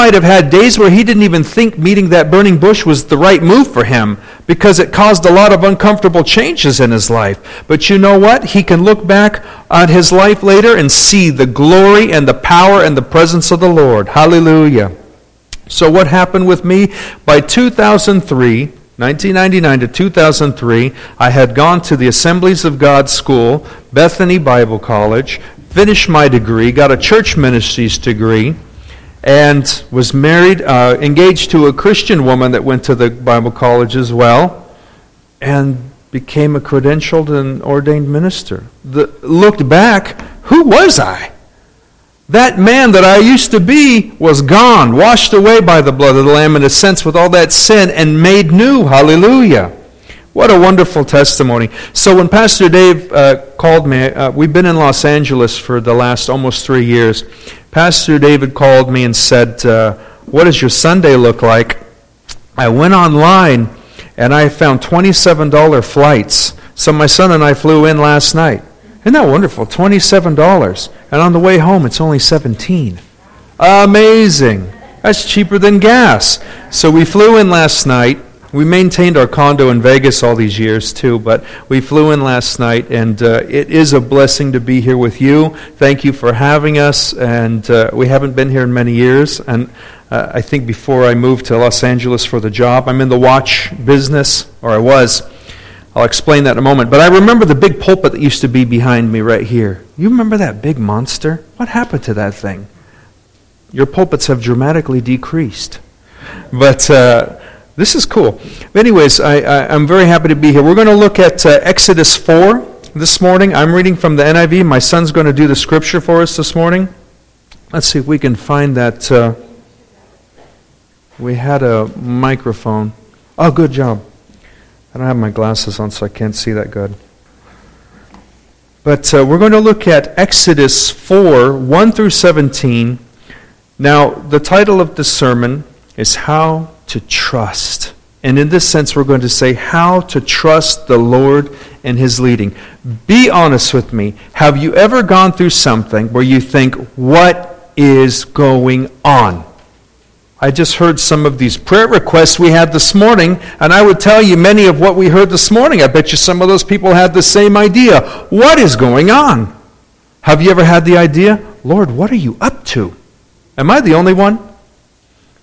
might have had days where he didn't even think meeting that burning bush was the right move for him because it caused a lot of uncomfortable changes in his life. But you know what? He can look back on his life later and see the glory and the power and the presence of the Lord. Hallelujah. So, what happened with me? By 2003, 1999 to 2003, I had gone to the Assemblies of God School, Bethany Bible College, finished my degree, got a church ministries degree and was married, uh, engaged to a Christian woman that went to the Bible college as well, and became a credentialed and ordained minister. The, looked back, who was I? That man that I used to be was gone, washed away by the blood of the Lamb in a sense with all that sin, and made new. Hallelujah. What a wonderful testimony. So, when Pastor Dave uh, called me, uh, we've been in Los Angeles for the last almost three years. Pastor David called me and said, uh, What does your Sunday look like? I went online and I found $27 flights. So my son and I flew in last night. Isn't that wonderful? $27. And on the way home, it's only 17 Amazing. That's cheaper than gas. So we flew in last night. We maintained our condo in Vegas all these years, too, but we flew in last night, and uh, it is a blessing to be here with you. Thank you for having us, and uh, we haven't been here in many years. And uh, I think before I moved to Los Angeles for the job, I'm in the watch business, or I was. I'll explain that in a moment. But I remember the big pulpit that used to be behind me right here. You remember that big monster? What happened to that thing? Your pulpits have dramatically decreased. But uh, this is cool. Anyways, I, am very happy to be here. We're going to look at uh, Exodus 4 this morning. I'm reading from the NIV. My son's going to do the scripture for us this morning. Let's see if we can find that. Uh, we had a microphone. Oh, good job. I don't have my glasses on, so I can't see that good. But uh, we're going to look at Exodus 4 1 through 17. Now, the title of the sermon is How to trust. And in this sense, we're going to say how to trust the Lord and His leading. Be honest with me. Have you ever gone through something where you think, what is going on? I just heard some of these prayer requests we had this morning, and I would tell you many of what we heard this morning. I bet you some of those people had the same idea. What is going on? Have you ever had the idea, Lord, what are you up to? Am I the only one?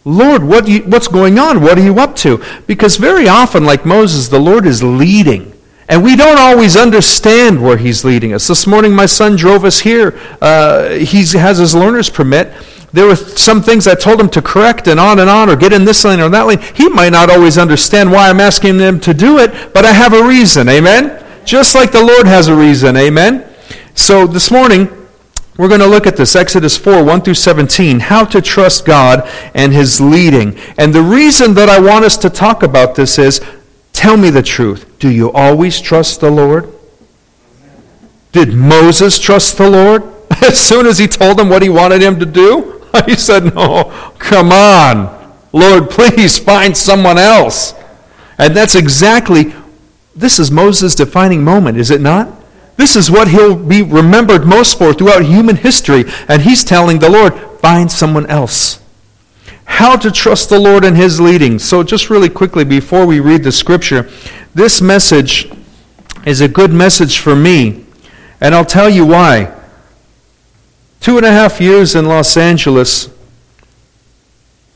Lord, what you, what's going on? What are you up to? Because very often, like Moses, the Lord is leading. And we don't always understand where he's leading us. This morning, my son drove us here. Uh, he has his learner's permit. There were some things I told him to correct and on and on, or get in this lane or that lane. He might not always understand why I'm asking him to do it, but I have a reason. Amen? Just like the Lord has a reason. Amen? So this morning, we're going to look at this Exodus 4 1 through 17, how to trust God and His leading. And the reason that I want us to talk about this is tell me the truth. Do you always trust the Lord? Did Moses trust the Lord? As soon as he told him what he wanted him to do, he said, No, come on. Lord, please find someone else. And that's exactly, this is Moses' defining moment, is it not? This is what he'll be remembered most for throughout human history. And he's telling the Lord, find someone else. How to trust the Lord in his leading. So, just really quickly, before we read the scripture, this message is a good message for me. And I'll tell you why. Two and a half years in Los Angeles,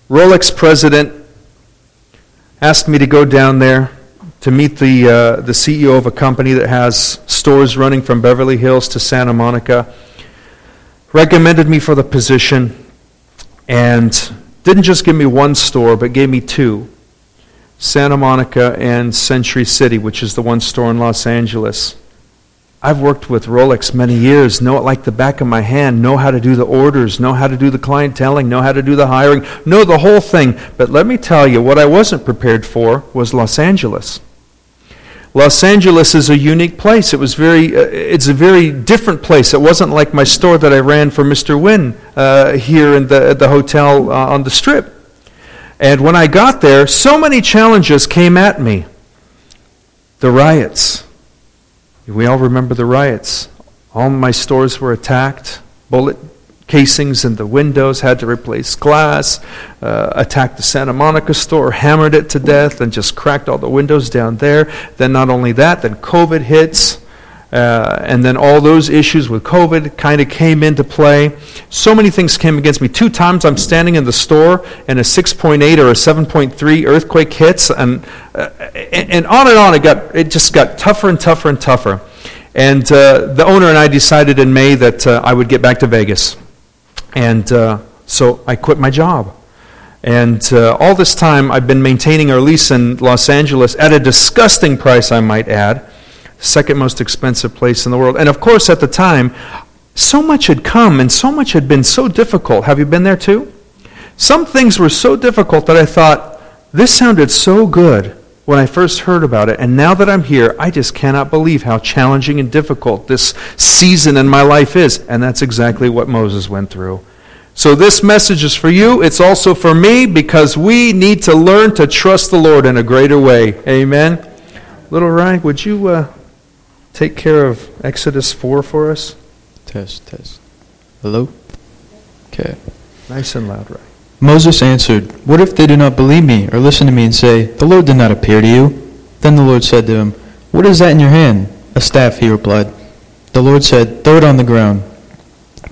Rolex president asked me to go down there to meet the, uh, the CEO of a company that has stores running from Beverly Hills to Santa Monica. Recommended me for the position and didn't just give me one store, but gave me two Santa Monica and Century City, which is the one store in Los Angeles. I've worked with Rolex many years, know it like the back of my hand, know how to do the orders, know how to do the clienteling, know how to do the hiring, know the whole thing. But let me tell you, what I wasn't prepared for was Los Angeles. Los Angeles is a unique place. It was very, uh, it's a very different place. It wasn't like my store that I ran for Mr. Wynn uh, here in the, at the hotel uh, on the strip. And when I got there, so many challenges came at me. The riots. We all remember the riots. All my stores were attacked. Bullet casings in the windows, had to replace glass, uh, attacked the Santa Monica store, hammered it to death, and just cracked all the windows down there. Then, not only that, then COVID hits. Uh, and then all those issues with COVID kind of came into play. So many things came against me. Two times I'm standing in the store and a 6.8 or a 7.3 earthquake hits, and, uh, and on and on. It, got, it just got tougher and tougher and tougher. And uh, the owner and I decided in May that uh, I would get back to Vegas. And uh, so I quit my job. And uh, all this time, I've been maintaining our lease in Los Angeles at a disgusting price, I might add second most expensive place in the world. And of course, at the time, so much had come and so much had been so difficult. Have you been there too? Some things were so difficult that I thought, this sounded so good when I first heard about it. And now that I'm here, I just cannot believe how challenging and difficult this season in my life is. And that's exactly what Moses went through. So this message is for you. It's also for me because we need to learn to trust the Lord in a greater way. Amen. Little Ryan, would you uh, take care of Exodus 4 for us? Test, test. Hello? Okay. Nice and loud, right? Moses answered, What if they do not believe me or listen to me and say, The Lord did not appear to you? Then the Lord said to him, What is that in your hand? A staff, he replied. The Lord said, Throw it on the ground.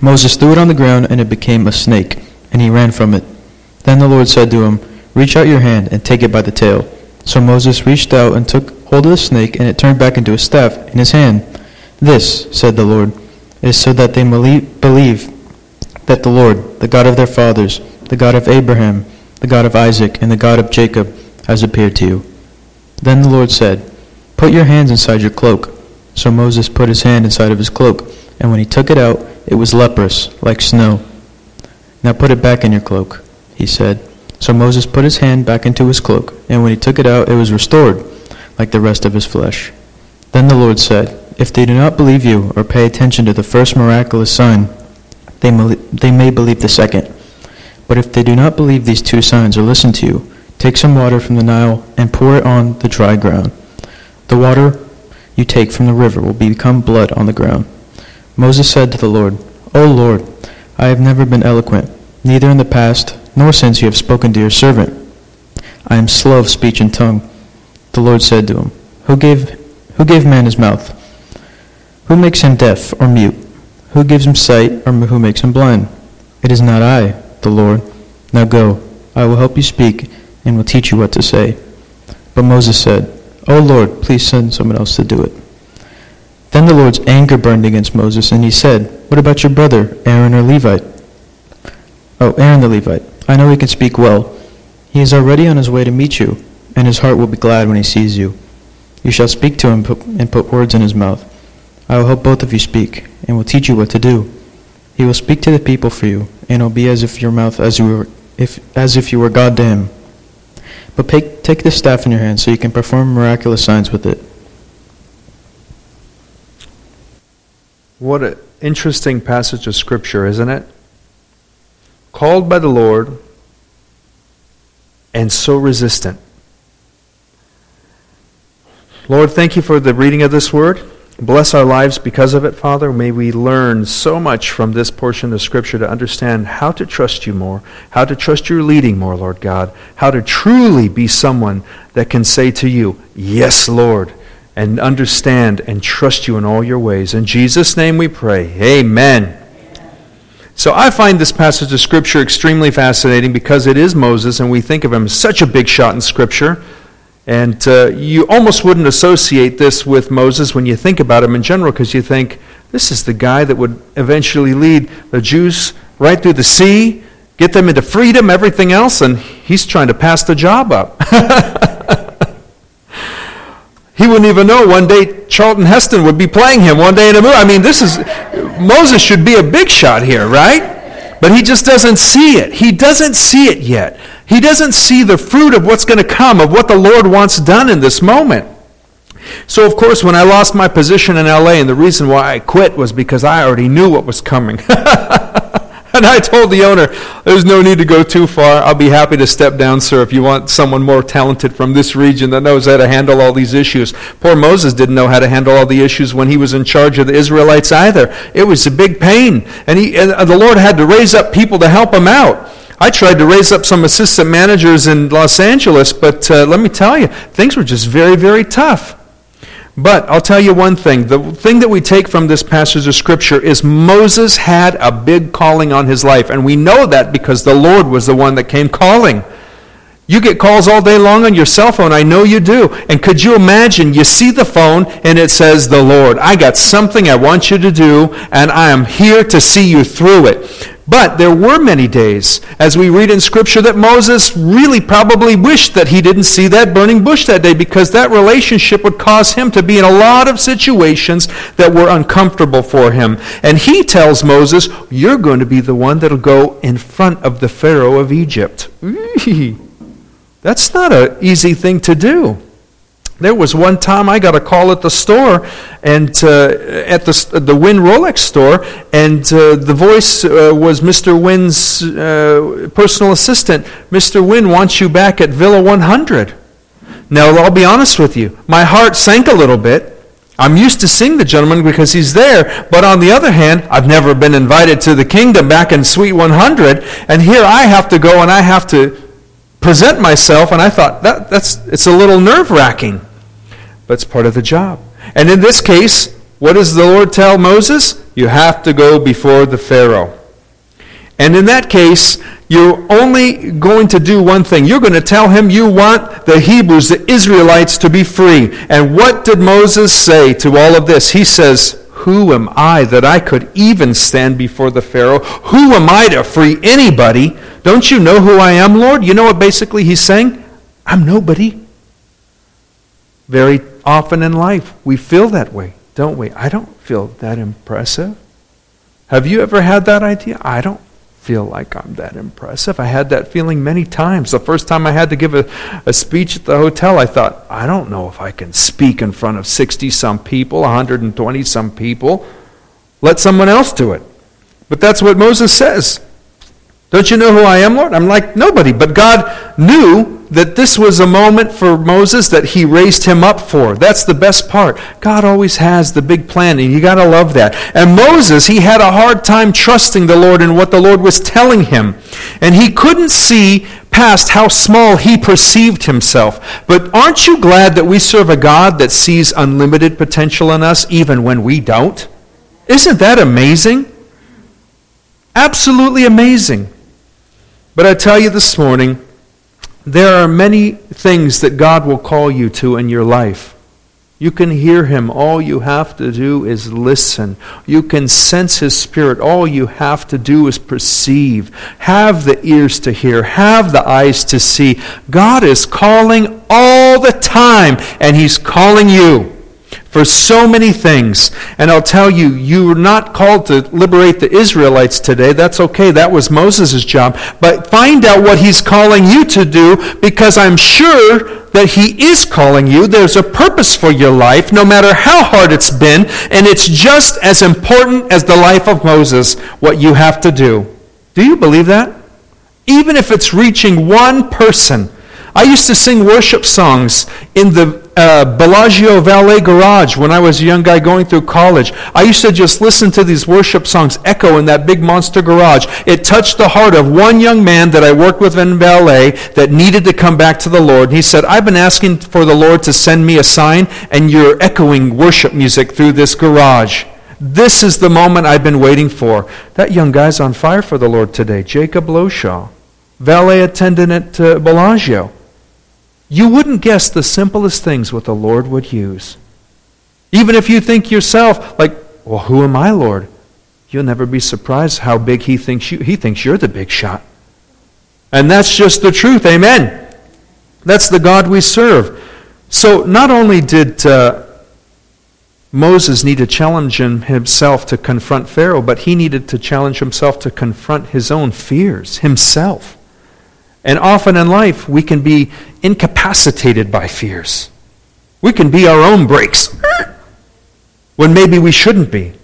Moses threw it on the ground, and it became a snake, and he ran from it. Then the Lord said to him, Reach out your hand and take it by the tail. So Moses reached out and took hold of the snake, and it turned back into a staff in his hand. This, said the Lord, is so that they believe that the Lord, the God of their fathers, the God of Abraham, the God of Isaac, and the God of Jacob, has appeared to you. Then the Lord said, Put your hands inside your cloak. So Moses put his hand inside of his cloak, and when he took it out, it was leprous, like snow. Now put it back in your cloak, he said. So Moses put his hand back into his cloak, and when he took it out, it was restored like the rest of his flesh. Then the Lord said, If they do not believe you or pay attention to the first miraculous sign, they may, believe the second. But if they do not believe these two signs or listen to you, take some water from the Nile and pour it on the dry ground. The water you take from the river will become blood on the ground. Moses said to the Lord, O Lord, I have never been eloquent, neither in the past nor since you have spoken to your servant. I am slow of speech and tongue. The Lord said to him, Who gave, who gave man his mouth? Who makes him deaf or mute? Who gives him sight or who makes him blind? It is not I, the Lord. Now go, I will help you speak and will teach you what to say. But Moses said, O Lord, please send someone else to do it. Then the Lord's anger burned against Moses, and he said, What about your brother, Aaron or Levite? Oh, Aaron the Levite. I know he can speak well. He is already on his way to meet you and his heart will be glad when he sees you. You shall speak to him and put words in his mouth. I will help both of you speak, and will teach you what to do. He will speak to the people for you, and it will be as if your mouth as you were, if as if you were God to him. But take, take this staff in your hand, so you can perform miraculous signs with it. What an interesting passage of Scripture, isn't it? Called by the Lord, and so resistant. Lord, thank you for the reading of this word. Bless our lives because of it, Father. May we learn so much from this portion of Scripture to understand how to trust you more, how to trust your leading more, Lord God, how to truly be someone that can say to you, Yes, Lord, and understand and trust you in all your ways. In Jesus' name we pray. Amen. So I find this passage of Scripture extremely fascinating because it is Moses, and we think of him as such a big shot in Scripture. And uh, you almost wouldn't associate this with Moses when you think about him in general, because you think this is the guy that would eventually lead the Jews right through the sea, get them into freedom, everything else, and he's trying to pass the job up. he wouldn't even know one day Charlton Heston would be playing him one day in a movie. I mean, this is Moses should be a big shot here, right? But he just doesn't see it. He doesn't see it yet. He doesn't see the fruit of what's going to come, of what the Lord wants done in this moment. So, of course, when I lost my position in LA, and the reason why I quit was because I already knew what was coming. And I told the owner, there's no need to go too far. I'll be happy to step down, sir, if you want someone more talented from this region that knows how to handle all these issues. Poor Moses didn't know how to handle all the issues when he was in charge of the Israelites either. It was a big pain. And, he, and the Lord had to raise up people to help him out. I tried to raise up some assistant managers in Los Angeles, but uh, let me tell you, things were just very, very tough. But I'll tell you one thing. The thing that we take from this passage of Scripture is Moses had a big calling on his life. And we know that because the Lord was the one that came calling. You get calls all day long on your cell phone. I know you do. And could you imagine? You see the phone and it says, The Lord, I got something I want you to do, and I am here to see you through it. But there were many days, as we read in Scripture, that Moses really probably wished that he didn't see that burning bush that day because that relationship would cause him to be in a lot of situations that were uncomfortable for him. And he tells Moses, You're going to be the one that'll go in front of the Pharaoh of Egypt. That's not an easy thing to do. There was one time I got a call at the store, and uh, at the the Wynn Rolex store, and uh, the voice uh, was Mr. Wynn's uh, personal assistant. Mr. Wynn wants you back at Villa 100. Now, I'll be honest with you, my heart sank a little bit. I'm used to seeing the gentleman because he's there, but on the other hand, I've never been invited to the kingdom back in Suite 100, and here I have to go and I have to present myself, and I thought that that's it's a little nerve wracking but it's part of the job. And in this case, what does the Lord tell Moses? You have to go before the Pharaoh. And in that case, you're only going to do one thing. You're going to tell him you want the Hebrews, the Israelites, to be free. And what did Moses say to all of this? He says, Who am I that I could even stand before the Pharaoh? Who am I to free anybody? Don't you know who I am, Lord? You know what basically he's saying? I'm nobody. Very often in life, we feel that way, don't we? I don't feel that impressive. Have you ever had that idea? I don't feel like I'm that impressive. I had that feeling many times. The first time I had to give a, a speech at the hotel, I thought, I don't know if I can speak in front of 60 some people, 120 some people. Let someone else do it. But that's what Moses says. Don't you know who I am, Lord? I'm like nobody. But God knew that this was a moment for Moses that he raised him up for. That's the best part. God always has the big plan, and you got to love that. And Moses, he had a hard time trusting the Lord and what the Lord was telling him. And he couldn't see past how small he perceived himself. But aren't you glad that we serve a God that sees unlimited potential in us even when we don't? Isn't that amazing? Absolutely amazing. But I tell you this morning, there are many things that God will call you to in your life. You can hear Him. All you have to do is listen. You can sense His Spirit. All you have to do is perceive. Have the ears to hear. Have the eyes to see. God is calling all the time, and He's calling you for so many things. And I'll tell you, you were not called to liberate the Israelites today. That's okay. That was Moses' job. But find out what he's calling you to do because I'm sure that he is calling you. There's a purpose for your life, no matter how hard it's been. And it's just as important as the life of Moses, what you have to do. Do you believe that? Even if it's reaching one person. I used to sing worship songs in the uh, Bellagio Valet Garage when I was a young guy going through college. I used to just listen to these worship songs echo in that big monster garage. It touched the heart of one young man that I worked with in ballet that needed to come back to the Lord. He said, I've been asking for the Lord to send me a sign, and you're echoing worship music through this garage. This is the moment I've been waiting for. That young guy's on fire for the Lord today. Jacob Loshaw, valet attendant at uh, Bellagio. You wouldn't guess the simplest things what the Lord would use. Even if you think yourself, like, well, who am I, Lord? You'll never be surprised how big he thinks you. He thinks you're the big shot. And that's just the truth. Amen. That's the God we serve. So not only did uh, Moses need to challenge himself to confront Pharaoh, but he needed to challenge himself to confront his own fears, himself. And often in life, we can be incapacitated by fears. We can be our own brakes when maybe we shouldn't be.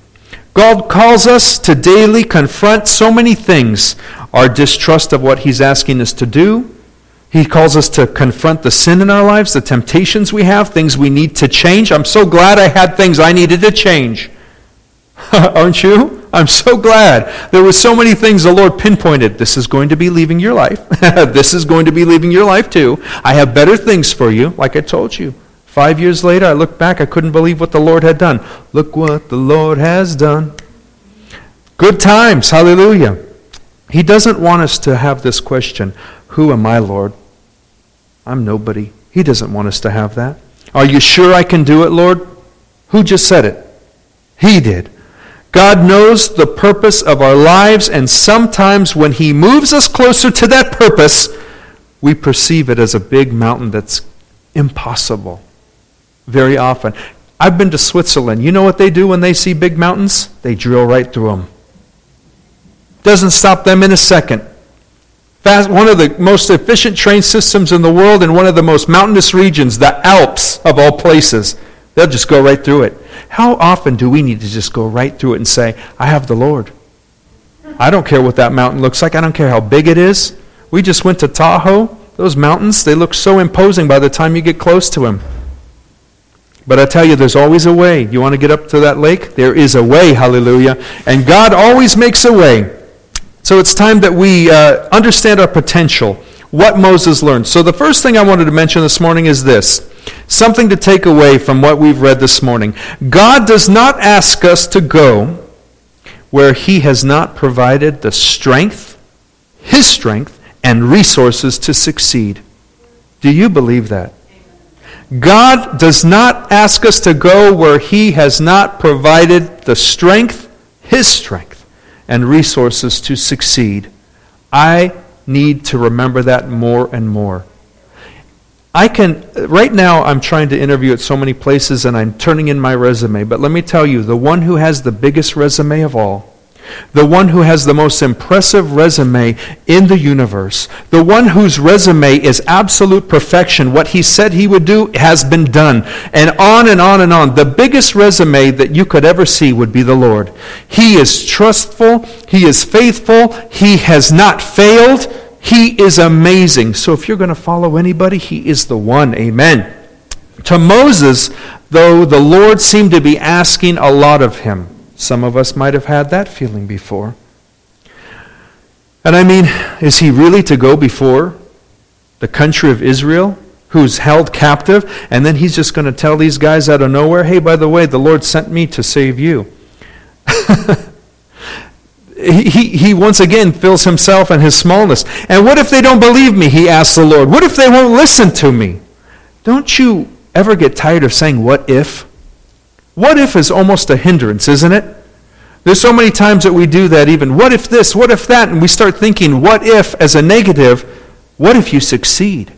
God calls us to daily confront so many things our distrust of what He's asking us to do. He calls us to confront the sin in our lives, the temptations we have, things we need to change. I'm so glad I had things I needed to change. Aren't you? I'm so glad. There were so many things the Lord pinpointed. This is going to be leaving your life. this is going to be leaving your life too. I have better things for you, like I told you. Five years later, I looked back. I couldn't believe what the Lord had done. Look what the Lord has done. Good times. Hallelujah. He doesn't want us to have this question Who am I, Lord? I'm nobody. He doesn't want us to have that. Are you sure I can do it, Lord? Who just said it? He did. God knows the purpose of our lives, and sometimes when He moves us closer to that purpose, we perceive it as a big mountain that's impossible. Very often. I've been to Switzerland. You know what they do when they see big mountains? They drill right through them. Doesn't stop them in a second. Fast, one of the most efficient train systems in the world in one of the most mountainous regions, the Alps of all places. They'll just go right through it. How often do we need to just go right through it and say, I have the Lord? I don't care what that mountain looks like. I don't care how big it is. We just went to Tahoe. Those mountains, they look so imposing by the time you get close to them. But I tell you, there's always a way. You want to get up to that lake? There is a way, hallelujah. And God always makes a way. So it's time that we uh, understand our potential, what Moses learned. So the first thing I wanted to mention this morning is this something to take away from what we've read this morning. God does not ask us to go where He has not provided the strength, His strength, and resources to succeed. Do you believe that? God does not ask us to go where He has not provided the strength, His strength, and resources to succeed. I need to remember that more and more. I can, right now, I'm trying to interview at so many places and I'm turning in my resume. But let me tell you, the one who has the biggest resume of all, the one who has the most impressive resume in the universe, the one whose resume is absolute perfection, what he said he would do has been done, and on and on and on. The biggest resume that you could ever see would be the Lord. He is trustful, he is faithful, he has not failed. He is amazing. So if you're going to follow anybody, he is the one. Amen. To Moses, though the Lord seemed to be asking a lot of him, some of us might have had that feeling before. And I mean, is he really to go before the country of Israel, who's held captive, and then he's just going to tell these guys out of nowhere, hey, by the way, the Lord sent me to save you? he, he once again feels himself and his smallness. And what if they don't believe me? He asks the Lord. What if they won't listen to me? Don't you ever get tired of saying, What if? What if is almost a hindrance, isn't it? There's so many times that we do that, even. What if this? What if that? And we start thinking, What if as a negative? What if you succeed?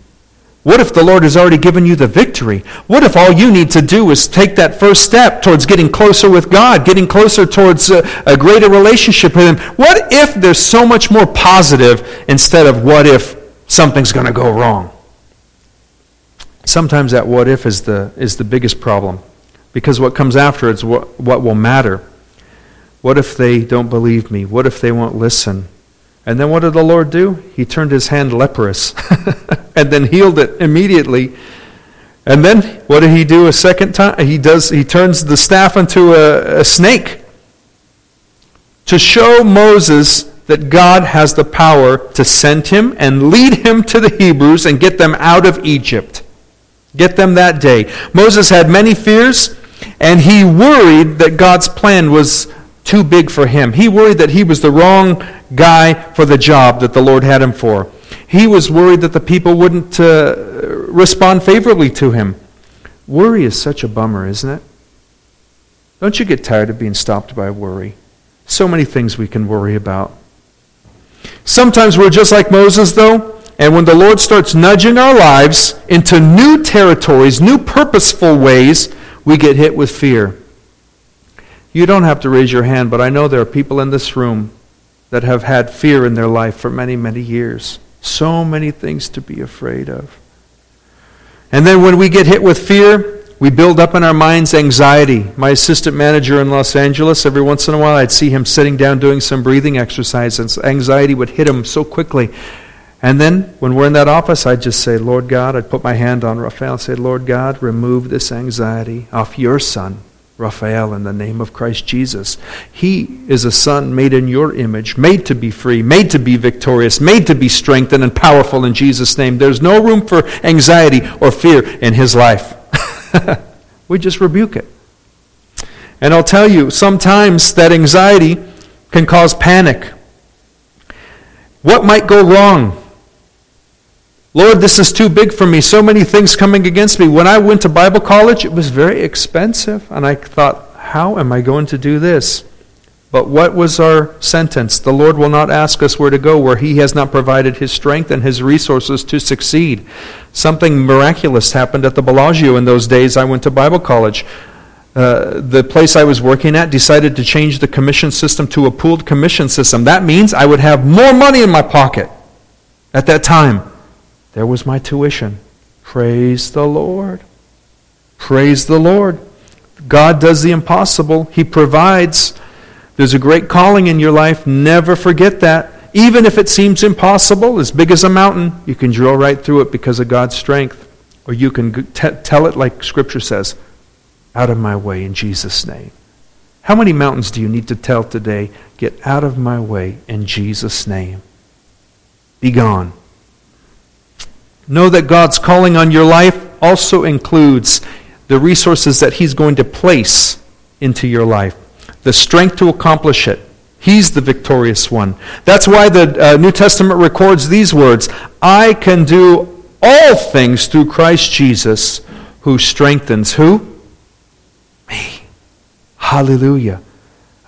What if the Lord has already given you the victory? What if all you need to do is take that first step towards getting closer with God, getting closer towards a, a, greater relationship with Him? What if there's so much more positive instead of what if something's going to go wrong? Sometimes that what if is the, is the biggest problem because what comes after is what, what will matter. What if they don't believe me? What if they won't listen? And then what did the Lord do? He turned his hand leprous and then healed it immediately. And then what did he do a second time? He does he turns the staff into a, a snake to show Moses that God has the power to send him and lead him to the Hebrews and get them out of Egypt. Get them that day. Moses had many fears, and he worried that God's plan was too big for him. He worried that he was the wrong guy for the job that the Lord had him for. He was worried that the people wouldn't uh, respond favorably to him. Worry is such a bummer, isn't it? Don't you get tired of being stopped by worry? So many things we can worry about. Sometimes we're just like Moses, though, and when the Lord starts nudging our lives into new territories, new purposeful ways, we get hit with fear. You don't have to raise your hand, but I know there are people in this room that have had fear in their life for many, many years. So many things to be afraid of. And then when we get hit with fear, we build up in our minds anxiety. My assistant manager in Los Angeles, every once in a while, I'd see him sitting down doing some breathing exercises. Anxiety would hit him so quickly. And then, when we're in that office, I'd just say, Lord God, I'd put my hand on Raphael and say, Lord God, remove this anxiety off your son, Raphael, in the name of Christ Jesus. He is a son made in your image, made to be free, made to be victorious, made to be strengthened and powerful in Jesus' name. There's no room for anxiety or fear in his life. we just rebuke it. And I'll tell you, sometimes that anxiety can cause panic. What might go wrong? Lord, this is too big for me. So many things coming against me. When I went to Bible college, it was very expensive. And I thought, how am I going to do this? But what was our sentence? The Lord will not ask us where to go where He has not provided His strength and His resources to succeed. Something miraculous happened at the Bellagio in those days I went to Bible college. Uh, the place I was working at decided to change the commission system to a pooled commission system. That means I would have more money in my pocket at that time. There was my tuition. Praise the Lord. Praise the Lord. God does the impossible, He provides. There's a great calling in your life. Never forget that. Even if it seems impossible, as big as a mountain, you can drill right through it because of God's strength. Or you can t- tell it like Scripture says out of my way in Jesus' name. How many mountains do you need to tell today? Get out of my way in Jesus' name. Be gone. Know that God's calling on your life also includes the resources that He's going to place into your life, the strength to accomplish it. He's the victorious one. That's why the uh, New Testament records these words I can do all things through Christ Jesus who strengthens who? Me. Hallelujah.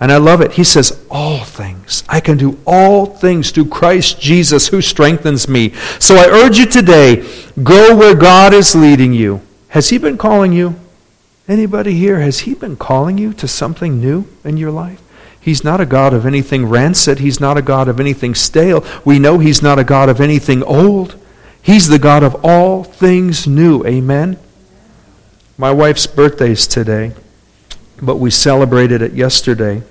And I love it. He says, All things. I can do all things through Christ Jesus who strengthens me. So I urge you today go where God is leading you. Has He been calling you? Anybody here, has He been calling you to something new in your life? He's not a God of anything rancid. He's not a God of anything stale. We know He's not a God of anything old. He's the God of all things new. Amen? My wife's birthday is today, but we celebrated it yesterday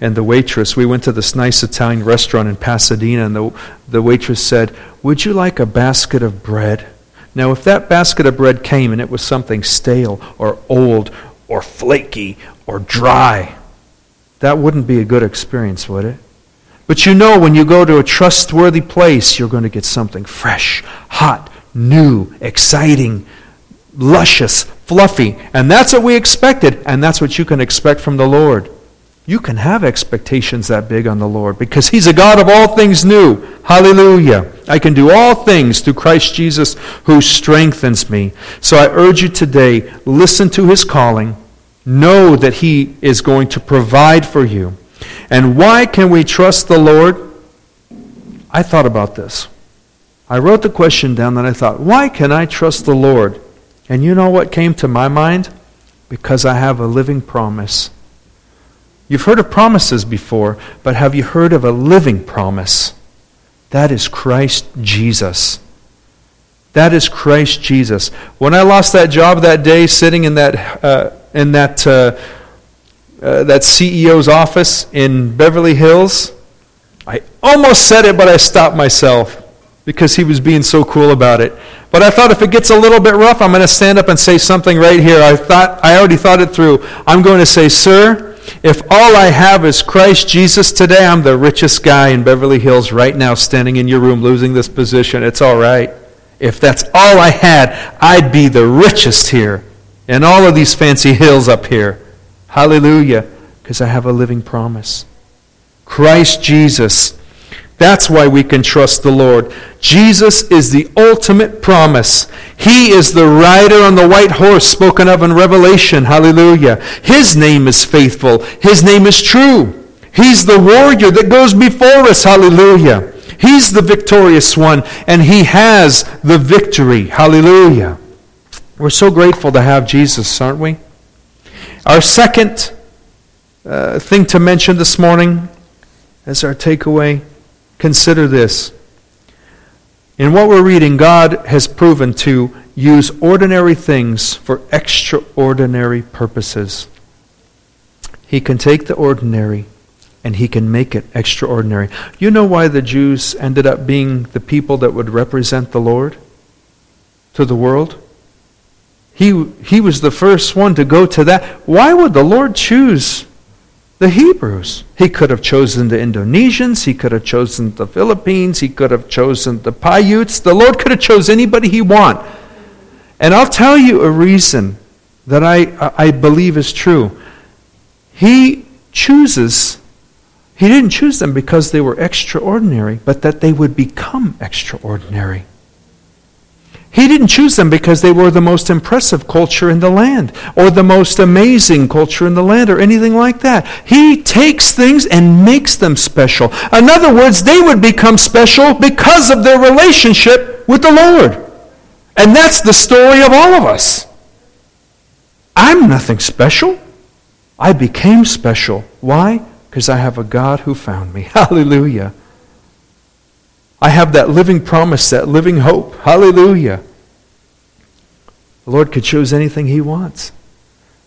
and the waitress, we went to this nice Italian restaurant in Pasadena, and the, the waitress said, Would you like a basket of bread? Now, if that basket of bread came and it was something stale or old or flaky or dry, that wouldn't be a good experience, would it? But you know, when you go to a trustworthy place, you're going to get something fresh, hot, new, exciting, luscious, fluffy. And that's what we expected, and that's what you can expect from the Lord you can have expectations that big on the Lord because He's a God of all things new. Hallelujah. I can do all things through Christ Jesus who strengthens me. So I urge you today, listen to His calling. Know that He is going to provide for you. And why can we trust the Lord? I thought about this. I wrote the question down and I thought, why can I trust the Lord? And you know what came to my mind? Because I have a living promise. You've heard of promises before, but have you heard of a living promise? That is Christ Jesus. That is Christ Jesus. When I lost that job that day, sitting in that uh, in that uh, uh, that CEO's office in Beverly Hills, I almost said it, but I stopped myself because he was being so cool about it. But I thought if it gets a little bit rough, I'm going to stand up and say something right here. I thought I already thought it through. I'm going to say, "Sir." If all I have is Christ Jesus today, I'm the richest guy in Beverly Hills right now, standing in your room, losing this position. It's all right. If that's all I had, I'd be the richest here in all of these fancy hills up here. Hallelujah. Because I have a living promise. Christ Jesus that's why we can trust the Lord. Jesus is the ultimate promise. He is the rider on the white horse spoken of in Revelation. Hallelujah. His name is faithful. His name is true. He's the warrior that goes before us. Hallelujah. He's the victorious one, and he has the victory. Hallelujah. We're so grateful to have Jesus, aren't we? Our second uh, thing to mention this morning as our takeaway Consider this. In what we're reading, God has proven to use ordinary things for extraordinary purposes. He can take the ordinary and he can make it extraordinary. You know why the Jews ended up being the people that would represent the Lord to the world? He, he was the first one to go to that. Why would the Lord choose the Hebrews? He could have chosen the Indonesians, he could have chosen the Philippines, he could have chosen the Paiutes. The Lord could have chosen anybody he want. And I'll tell you a reason that I, I believe is true. He chooses, he didn't choose them because they were extraordinary, but that they would become extraordinary. He didn't choose them because they were the most impressive culture in the land or the most amazing culture in the land or anything like that. He takes things and makes them special. In other words, they would become special because of their relationship with the Lord. And that's the story of all of us. I'm nothing special. I became special. Why? Because I have a God who found me. Hallelujah. I have that living promise, that living hope. Hallelujah. The Lord could choose anything He wants.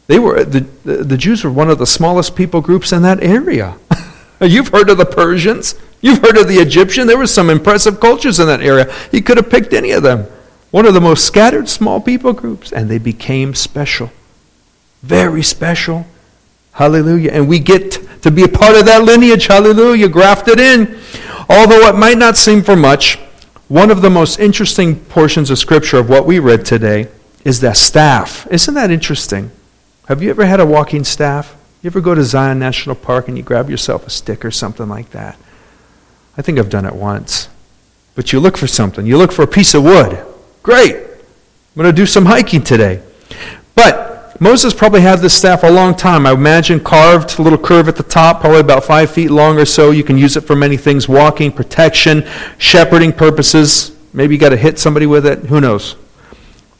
They were the, the Jews were one of the smallest people groups in that area. You've heard of the Persians. You've heard of the Egyptian. There were some impressive cultures in that area. He could have picked any of them. One of the most scattered small people groups, and they became special. Very special. Hallelujah. And we get to be a part of that lineage. Hallelujah. Grafted in. Although it might not seem for much, one of the most interesting portions of Scripture of what we read today is that staff. Isn't that interesting? Have you ever had a walking staff? You ever go to Zion National Park and you grab yourself a stick or something like that? I think I've done it once. But you look for something. You look for a piece of wood. Great. I'm going to do some hiking today. But Moses probably had this staff a long time. I imagine carved, a little curve at the top, probably about five feet long or so. You can use it for many things walking, protection, shepherding purposes. Maybe you got to hit somebody with it. Who knows?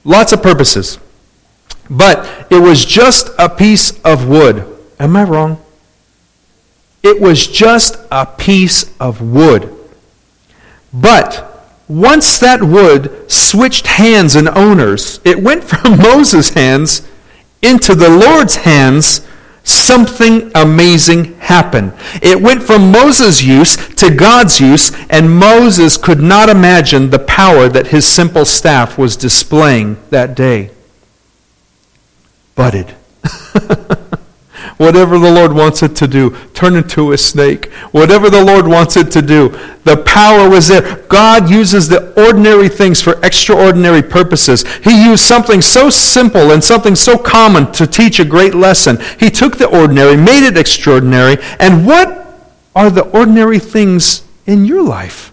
Lots of purposes. But it was just a piece of wood. Am I wrong? It was just a piece of wood. But once that wood switched hands and owners, it went from Moses' hands into the Lord's hands, something amazing happened. It went from Moses' use to God's use, and Moses could not imagine the power that his simple staff was displaying that day. Budded. Whatever the Lord wants it to do, turn into a snake. Whatever the Lord wants it to do, the power was there. God uses the ordinary things for extraordinary purposes. He used something so simple and something so common to teach a great lesson. He took the ordinary, made it extraordinary. And what are the ordinary things in your life?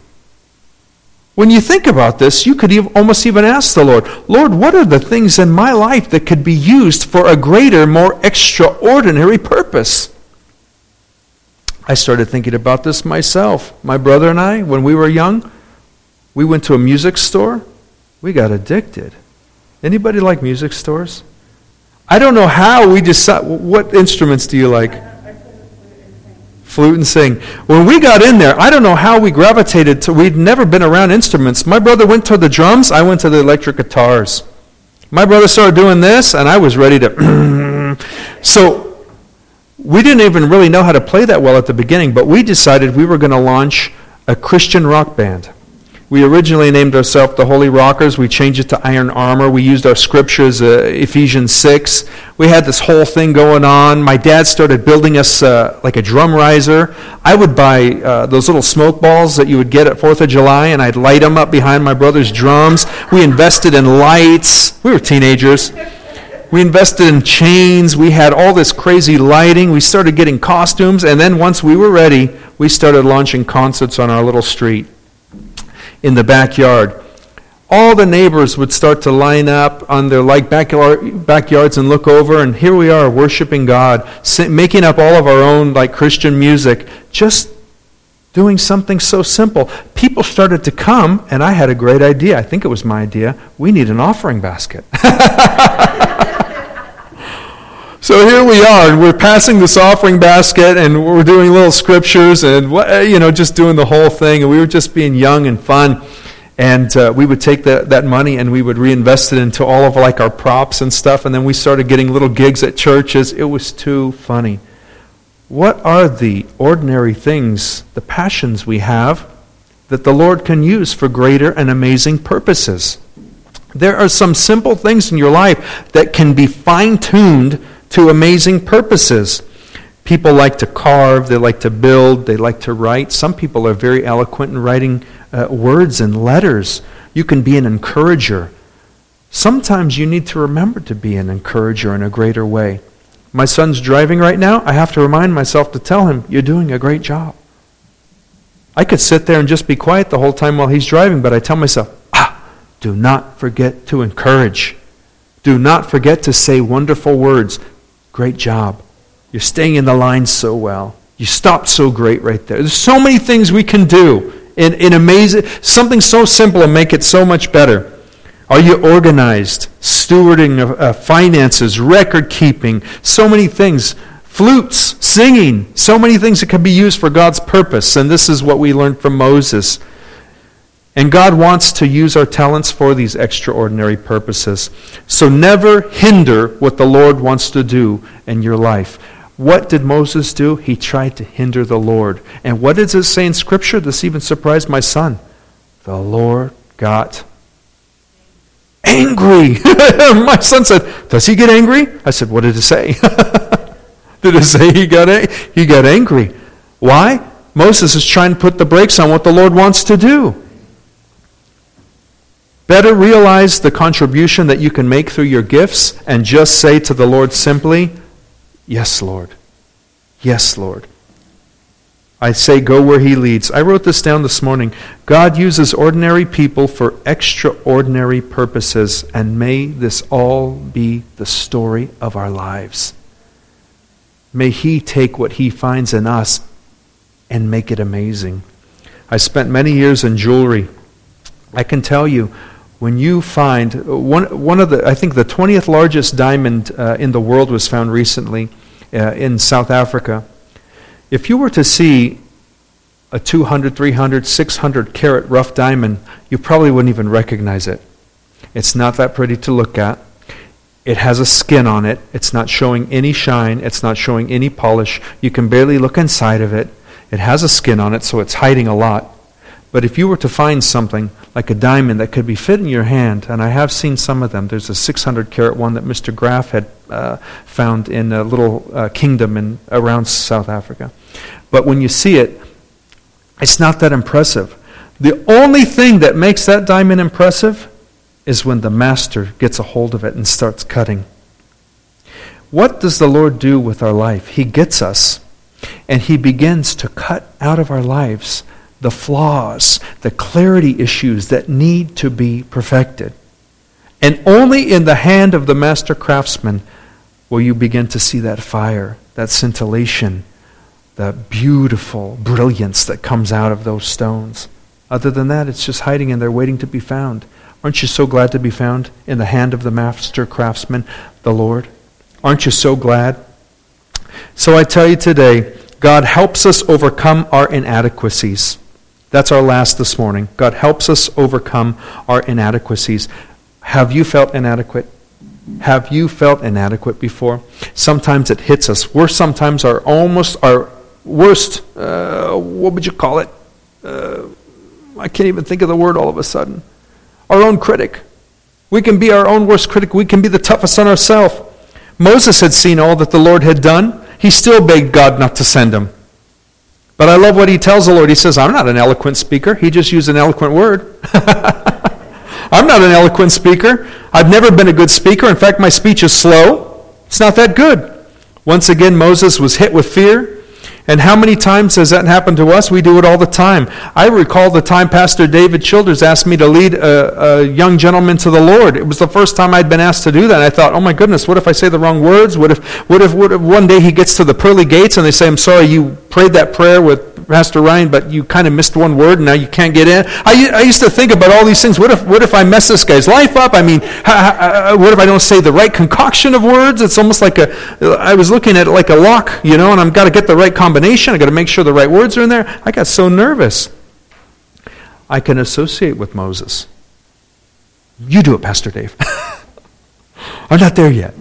When you think about this, you could even, almost even ask the Lord, Lord, what are the things in my life that could be used for a greater, more extraordinary purpose? I started thinking about this myself. My brother and I, when we were young, we went to a music store. We got addicted. Anybody like music stores? I don't know how we decided. What instruments do you like? Flute and sing. When we got in there, I don't know how we gravitated to, we'd never been around instruments. My brother went to the drums, I went to the electric guitars. My brother started doing this, and I was ready to. so we didn't even really know how to play that well at the beginning, but we decided we were going to launch a Christian rock band. We originally named ourselves the Holy Rockers. We changed it to Iron Armor. We used our scriptures, uh, Ephesians 6. We had this whole thing going on. My dad started building us uh, like a drum riser. I would buy uh, those little smoke balls that you would get at 4th of July, and I'd light them up behind my brother's drums. We invested in lights. We were teenagers. We invested in chains. We had all this crazy lighting. We started getting costumes. And then once we were ready, we started launching concerts on our little street in the backyard. All the neighbors would start to line up on their like backyards and look over, and here we are worshiping God, making up all of our own like Christian music, just doing something so simple. People started to come, and I had a great idea. I think it was my idea. We need an offering basket. So here we are, and we're passing this offering basket, and we're doing little scriptures, and you know, just doing the whole thing. And we were just being young and fun. And uh, we would take that, that money and we would reinvest it into all of like our props and stuff. And then we started getting little gigs at churches. It was too funny. What are the ordinary things, the passions we have, that the Lord can use for greater and amazing purposes? There are some simple things in your life that can be fine tuned to amazing purposes. People like to carve, they like to build, they like to write. Some people are very eloquent in writing uh, words and letters. You can be an encourager. Sometimes you need to remember to be an encourager in a greater way. My son's driving right now. I have to remind myself to tell him, You're doing a great job. I could sit there and just be quiet the whole time while he's driving, but I tell myself, Ah, do not forget to encourage. Do not forget to say wonderful words. Great job. You're staying in the line so well. You stopped so great right there. There's so many things we can do in, in amazing, something so simple and make it so much better. Are you organized? Stewarding of uh, finances, record keeping, so many things. Flutes, singing, so many things that can be used for God's purpose. And this is what we learned from Moses. And God wants to use our talents for these extraordinary purposes. So never hinder what the Lord wants to do in your life. What did Moses do? He tried to hinder the Lord. And what does it say in Scripture? This even surprised my son. The Lord got angry. my son said, Does he get angry? I said, What did it say? did it say he got, a- he got angry? Why? Moses is trying to put the brakes on what the Lord wants to do. Better realize the contribution that you can make through your gifts and just say to the Lord simply, Yes, Lord. Yes, Lord. I say, go where He leads. I wrote this down this morning. God uses ordinary people for extraordinary purposes, and may this all be the story of our lives. May He take what He finds in us and make it amazing. I spent many years in jewelry. I can tell you, when you find one, one of the, I think the 20th largest diamond uh, in the world was found recently uh, in South Africa. If you were to see a 200, 300, 600 carat rough diamond, you probably wouldn't even recognize it. It's not that pretty to look at. It has a skin on it. It's not showing any shine. It's not showing any polish. You can barely look inside of it. It has a skin on it, so it's hiding a lot. But if you were to find something like a diamond that could be fit in your hand, and I have seen some of them, there's a 600 carat one that Mr. Graff had uh, found in a little uh, kingdom in, around South Africa. But when you see it, it's not that impressive. The only thing that makes that diamond impressive is when the master gets a hold of it and starts cutting. What does the Lord do with our life? He gets us and he begins to cut out of our lives the flaws, the clarity issues that need to be perfected. And only in the hand of the master craftsman will you begin to see that fire, that scintillation, that beautiful brilliance that comes out of those stones. Other than that, it's just hiding in there waiting to be found. Aren't you so glad to be found in the hand of the master craftsman, the Lord? Aren't you so glad? So I tell you today, God helps us overcome our inadequacies. That's our last this morning. God helps us overcome our inadequacies. Have you felt inadequate? Have you felt inadequate before? Sometimes it hits us. We're sometimes our almost our worst. Uh, what would you call it? Uh, I can't even think of the word all of a sudden. Our own critic. We can be our own worst critic. We can be the toughest on ourselves. Moses had seen all that the Lord had done. He still begged God not to send him. But I love what he tells the Lord. He says, I'm not an eloquent speaker. He just used an eloquent word. I'm not an eloquent speaker. I've never been a good speaker. In fact, my speech is slow. It's not that good. Once again, Moses was hit with fear. And how many times has that happened to us? We do it all the time. I recall the time Pastor David Childers asked me to lead a, a, young gentleman to the Lord. It was the first time I'd been asked to do that. I thought, oh my goodness, what if I say the wrong words? What if, what if, what if one day he gets to the pearly gates and they say, I'm sorry, you prayed that prayer with Pastor Ryan, but you kind of missed one word and now you can't get in. I, I used to think about all these things. What if, what if I mess this guy's life up? I mean, how, uh, what if I don't say the right concoction of words? It's almost like a, I was looking at it like a lock, you know, and I've got to get the right combination. I've got to make sure the right words are in there. I got so nervous. I can associate with Moses. You do it, Pastor Dave. I'm not there yet.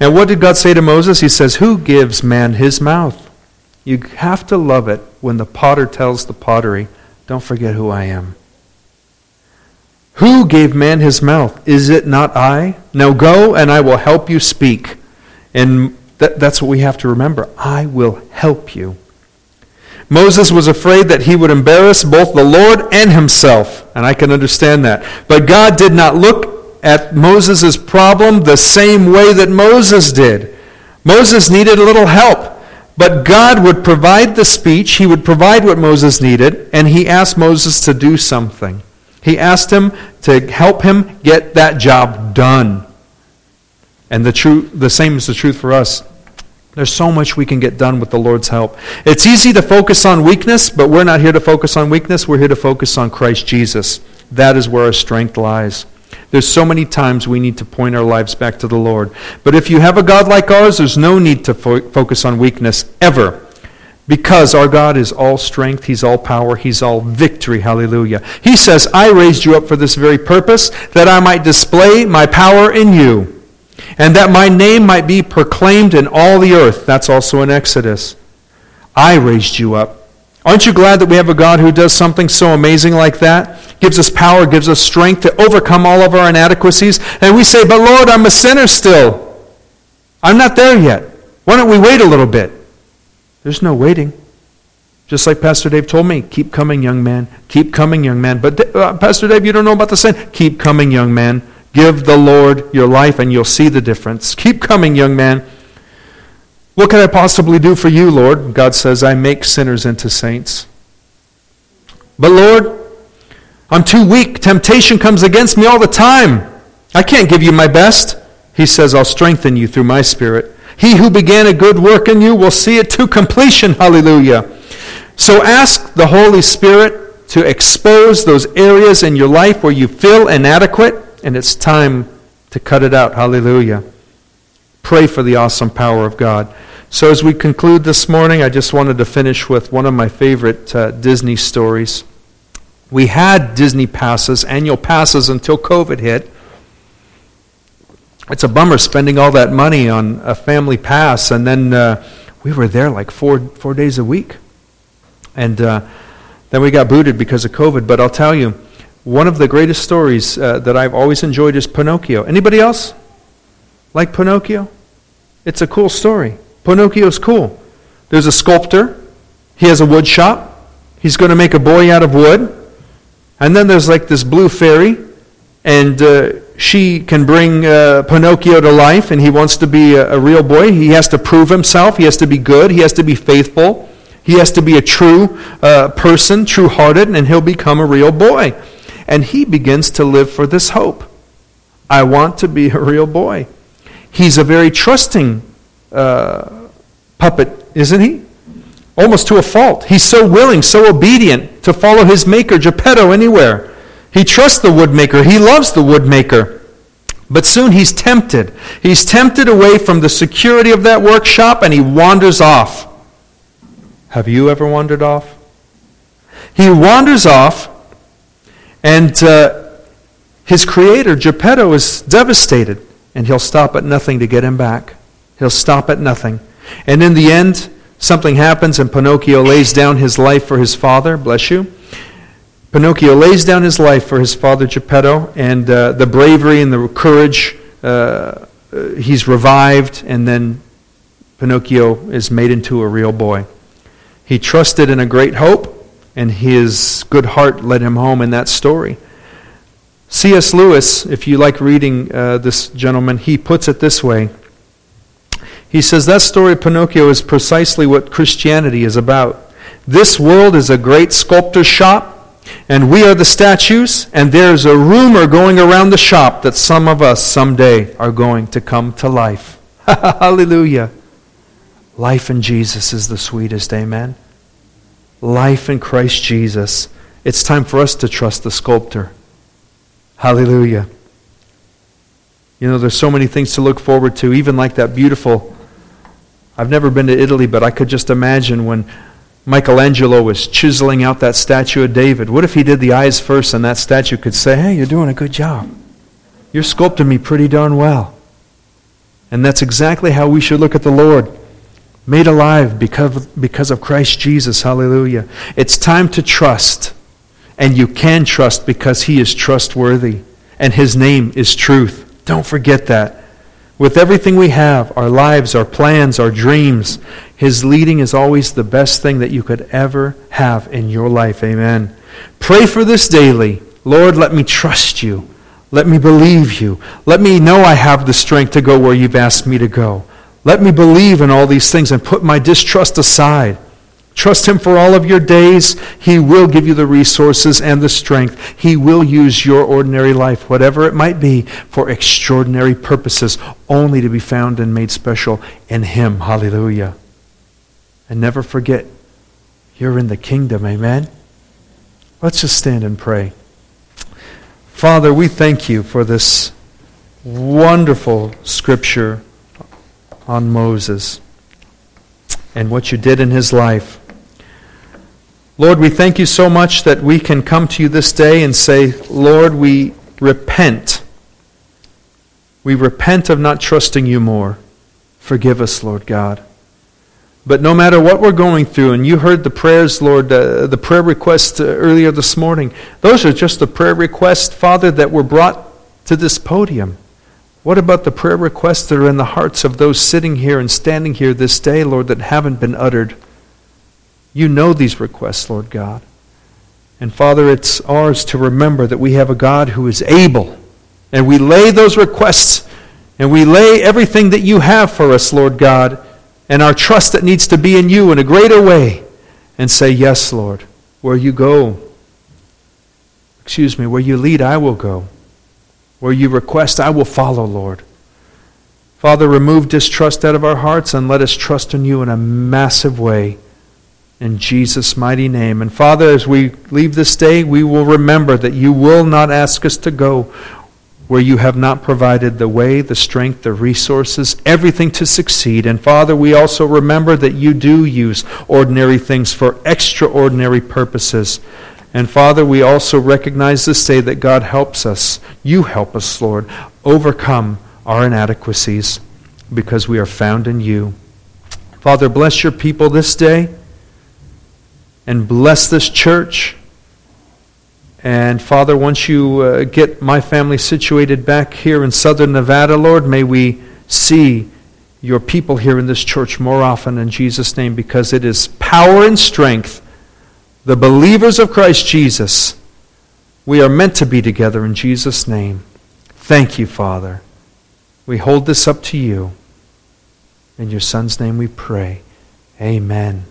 And what did God say to Moses? He says, Who gives man his mouth? You have to love it when the potter tells the pottery, Don't forget who I am. Who gave man his mouth? Is it not I? Now go, and I will help you speak. And that, that's what we have to remember. I will help you. Moses was afraid that he would embarrass both the Lord and himself, and I can understand that. But God did not look at Moses' problem the same way that Moses did. Moses needed a little help, but God would provide the speech, he would provide what Moses needed, and he asked Moses to do something. He asked him to help him get that job done. And the, true, the same is the truth for us. There's so much we can get done with the Lord's help. It's easy to focus on weakness, but we're not here to focus on weakness. We're here to focus on Christ Jesus. That is where our strength lies. There's so many times we need to point our lives back to the Lord. But if you have a God like ours, there's no need to fo- focus on weakness ever. Because our God is all strength, He's all power, He's all victory. Hallelujah. He says, I raised you up for this very purpose, that I might display my power in you and that my name might be proclaimed in all the earth. That's also in Exodus. I raised you up. Aren't you glad that we have a God who does something so amazing like that? Gives us power, gives us strength to overcome all of our inadequacies. And we say, But Lord, I'm a sinner still. I'm not there yet. Why don't we wait a little bit? There's no waiting. Just like Pastor Dave told me, keep coming, young man. Keep coming, young man. But uh, Pastor Dave, you don't know about the sin. Keep coming, young man. Give the Lord your life and you'll see the difference. Keep coming, young man. What can I possibly do for you, Lord? God says, I make sinners into saints. But Lord, I'm too weak. Temptation comes against me all the time. I can't give you my best. He says, I'll strengthen you through my spirit. He who began a good work in you will see it to completion. Hallelujah. So ask the Holy Spirit to expose those areas in your life where you feel inadequate and it's time to cut it out. Hallelujah. Pray for the awesome power of God. So, as we conclude this morning, I just wanted to finish with one of my favorite uh, Disney stories. We had Disney passes, annual passes, until COVID hit. It's a bummer spending all that money on a family pass, and then uh, we were there like four, four days a week. And uh, then we got booted because of COVID. But I'll tell you, one of the greatest stories uh, that I've always enjoyed is Pinocchio. Anybody else like Pinocchio? It's a cool story. Pinocchio's cool. There's a sculptor. He has a wood shop. He's going to make a boy out of wood. And then there's like this blue fairy, and uh, she can bring uh, Pinocchio to life, and he wants to be a, a real boy. He has to prove himself. He has to be good. He has to be faithful. He has to be a true uh, person, true hearted, and he'll become a real boy. And he begins to live for this hope. I want to be a real boy. He's a very trusting uh, puppet, isn't he? Almost to a fault. He's so willing, so obedient to follow his maker, Geppetto, anywhere. He trusts the woodmaker. He loves the woodmaker. But soon he's tempted. He's tempted away from the security of that workshop and he wanders off. Have you ever wandered off? He wanders off and uh, his creator, Geppetto, is devastated, and he'll stop at nothing to get him back. He'll stop at nothing. And in the end, something happens, and Pinocchio lays down his life for his father. Bless you. Pinocchio lays down his life for his father Geppetto, and uh, the bravery and the courage, uh, uh he's revived, and then Pinocchio is made into a real boy. He trusted in a great hope, and his good heart led him home in that story. C.S. Lewis, if you like reading uh, this gentleman, he puts it this way. He says, That story of Pinocchio is precisely what Christianity is about. This world is a great sculptor's shop, and we are the statues, and there's a rumor going around the shop that some of us someday are going to come to life. Hallelujah. Life in Jesus is the sweetest. Amen life in Christ Jesus, it's time for us to trust the sculptor. Hallelujah. You know, there's so many things to look forward to, even like that beautiful. I've never been to Italy, but I could just imagine when Michelangelo was chiseling out that statue of David. What if he did the eyes first and that statue could say, Hey, you're doing a good job. You're sculpting me pretty darn well. And that's exactly how we should look at the Lord. Made alive because, because of Christ Jesus. Hallelujah. It's time to trust. And you can trust because he is trustworthy. And his name is truth. Don't forget that. With everything we have, our lives, our plans, our dreams, His leading is always the best thing that you could ever have in your life. Amen. Pray for this daily. Lord, let me trust you. Let me believe you. Let me know I have the strength to go where you've asked me to go. Let me believe in all these things and put my distrust aside. Trust Him for all of your days. He will give you the resources and the strength. He will use your ordinary life, whatever it might be, for extraordinary purposes, only to be found and made special in Him. Hallelujah. And never forget, you're in the kingdom. Amen? Let's just stand and pray. Father, we thank you for this wonderful scripture on Moses and what you did in his life. Lord, we thank you so much that we can come to you this day and say, Lord, we repent. We repent of not trusting you more. Forgive us, Lord God. But no matter what we're going through, and you heard the prayers, Lord, uh, the prayer requests uh, earlier this morning, those are just the prayer requests, Father, that were brought to this podium. What about the prayer requests that are in the hearts of those sitting here and standing here this day, Lord, that haven't been uttered? You know these requests, Lord God. And Father, it's ours to remember that we have a God who is able. And we lay those requests and we lay everything that you have for us, Lord God, and our trust that needs to be in you in a greater way and say, Yes, Lord, where you go, excuse me, where you lead, I will go. Where you request, I will follow, Lord. Father, remove distrust out of our hearts and let us trust in you in a massive way in Jesus' mighty name. And Father, as we leave this day, we will remember that you will not ask us to go where you have not provided the way, the strength, the resources, everything to succeed. And Father, we also remember that you do use ordinary things for extraordinary purposes. And Father, we also recognize this day that God helps us. You help us, Lord, overcome our inadequacies because we are found in you. Father, bless your people this day and bless this church. And Father, once you uh, get my family situated back here in southern Nevada, Lord, may we see your people here in this church more often in Jesus' name because it is power and strength. The believers of Christ Jesus, we are meant to be together in Jesus' name. Thank you, Father. We hold this up to you. In your Son's name we pray. Amen.